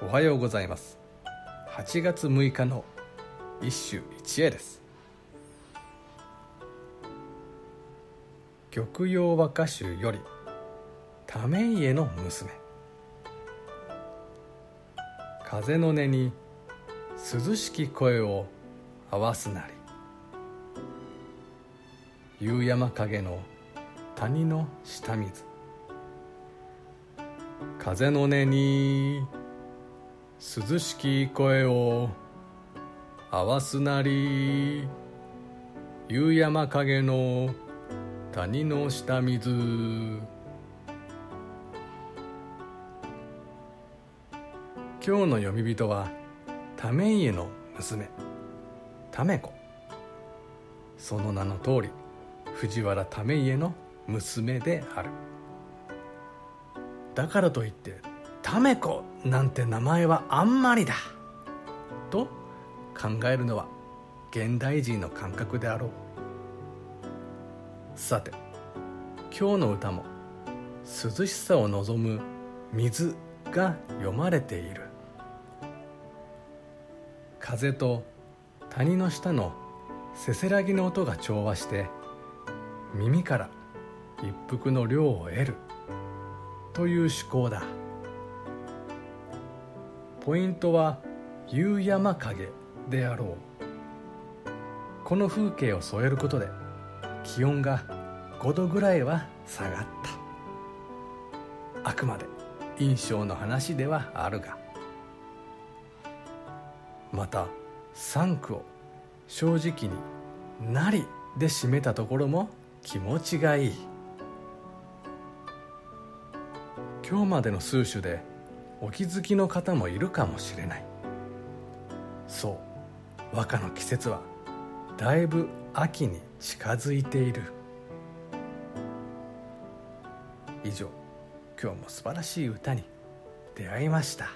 おはようございます。8月6日の一首一会です。玉葉和歌集より為家の娘。風の音に涼しき声を合わすなり夕山影の谷の下水。風の音に涼しき声を合わすなり夕山影の谷の下水。今日の読み人は為家の娘為子。その名の通り藤原為家の娘である。だからといって為子なんて名前はあんまりだ。と考えるのは現代人の感覚であろう。さて今日の歌も涼しさを望む水が読まれている。風と谷の下のせせらぎの音が調和して耳から一服の涼を得るという趣向だ。ポイントは夕山影であろう。この風景を添えることで気温が5度ぐらいは下がった。あくまで印象の話ではあるが。また3句を正直に「なり」で締めたところも気持ちがいい。今日までの数首でお気づきの方もいるかもしれない。そう和歌の季節はだいぶ秋に近づいている。以上今日も素晴らしい歌に出会いました。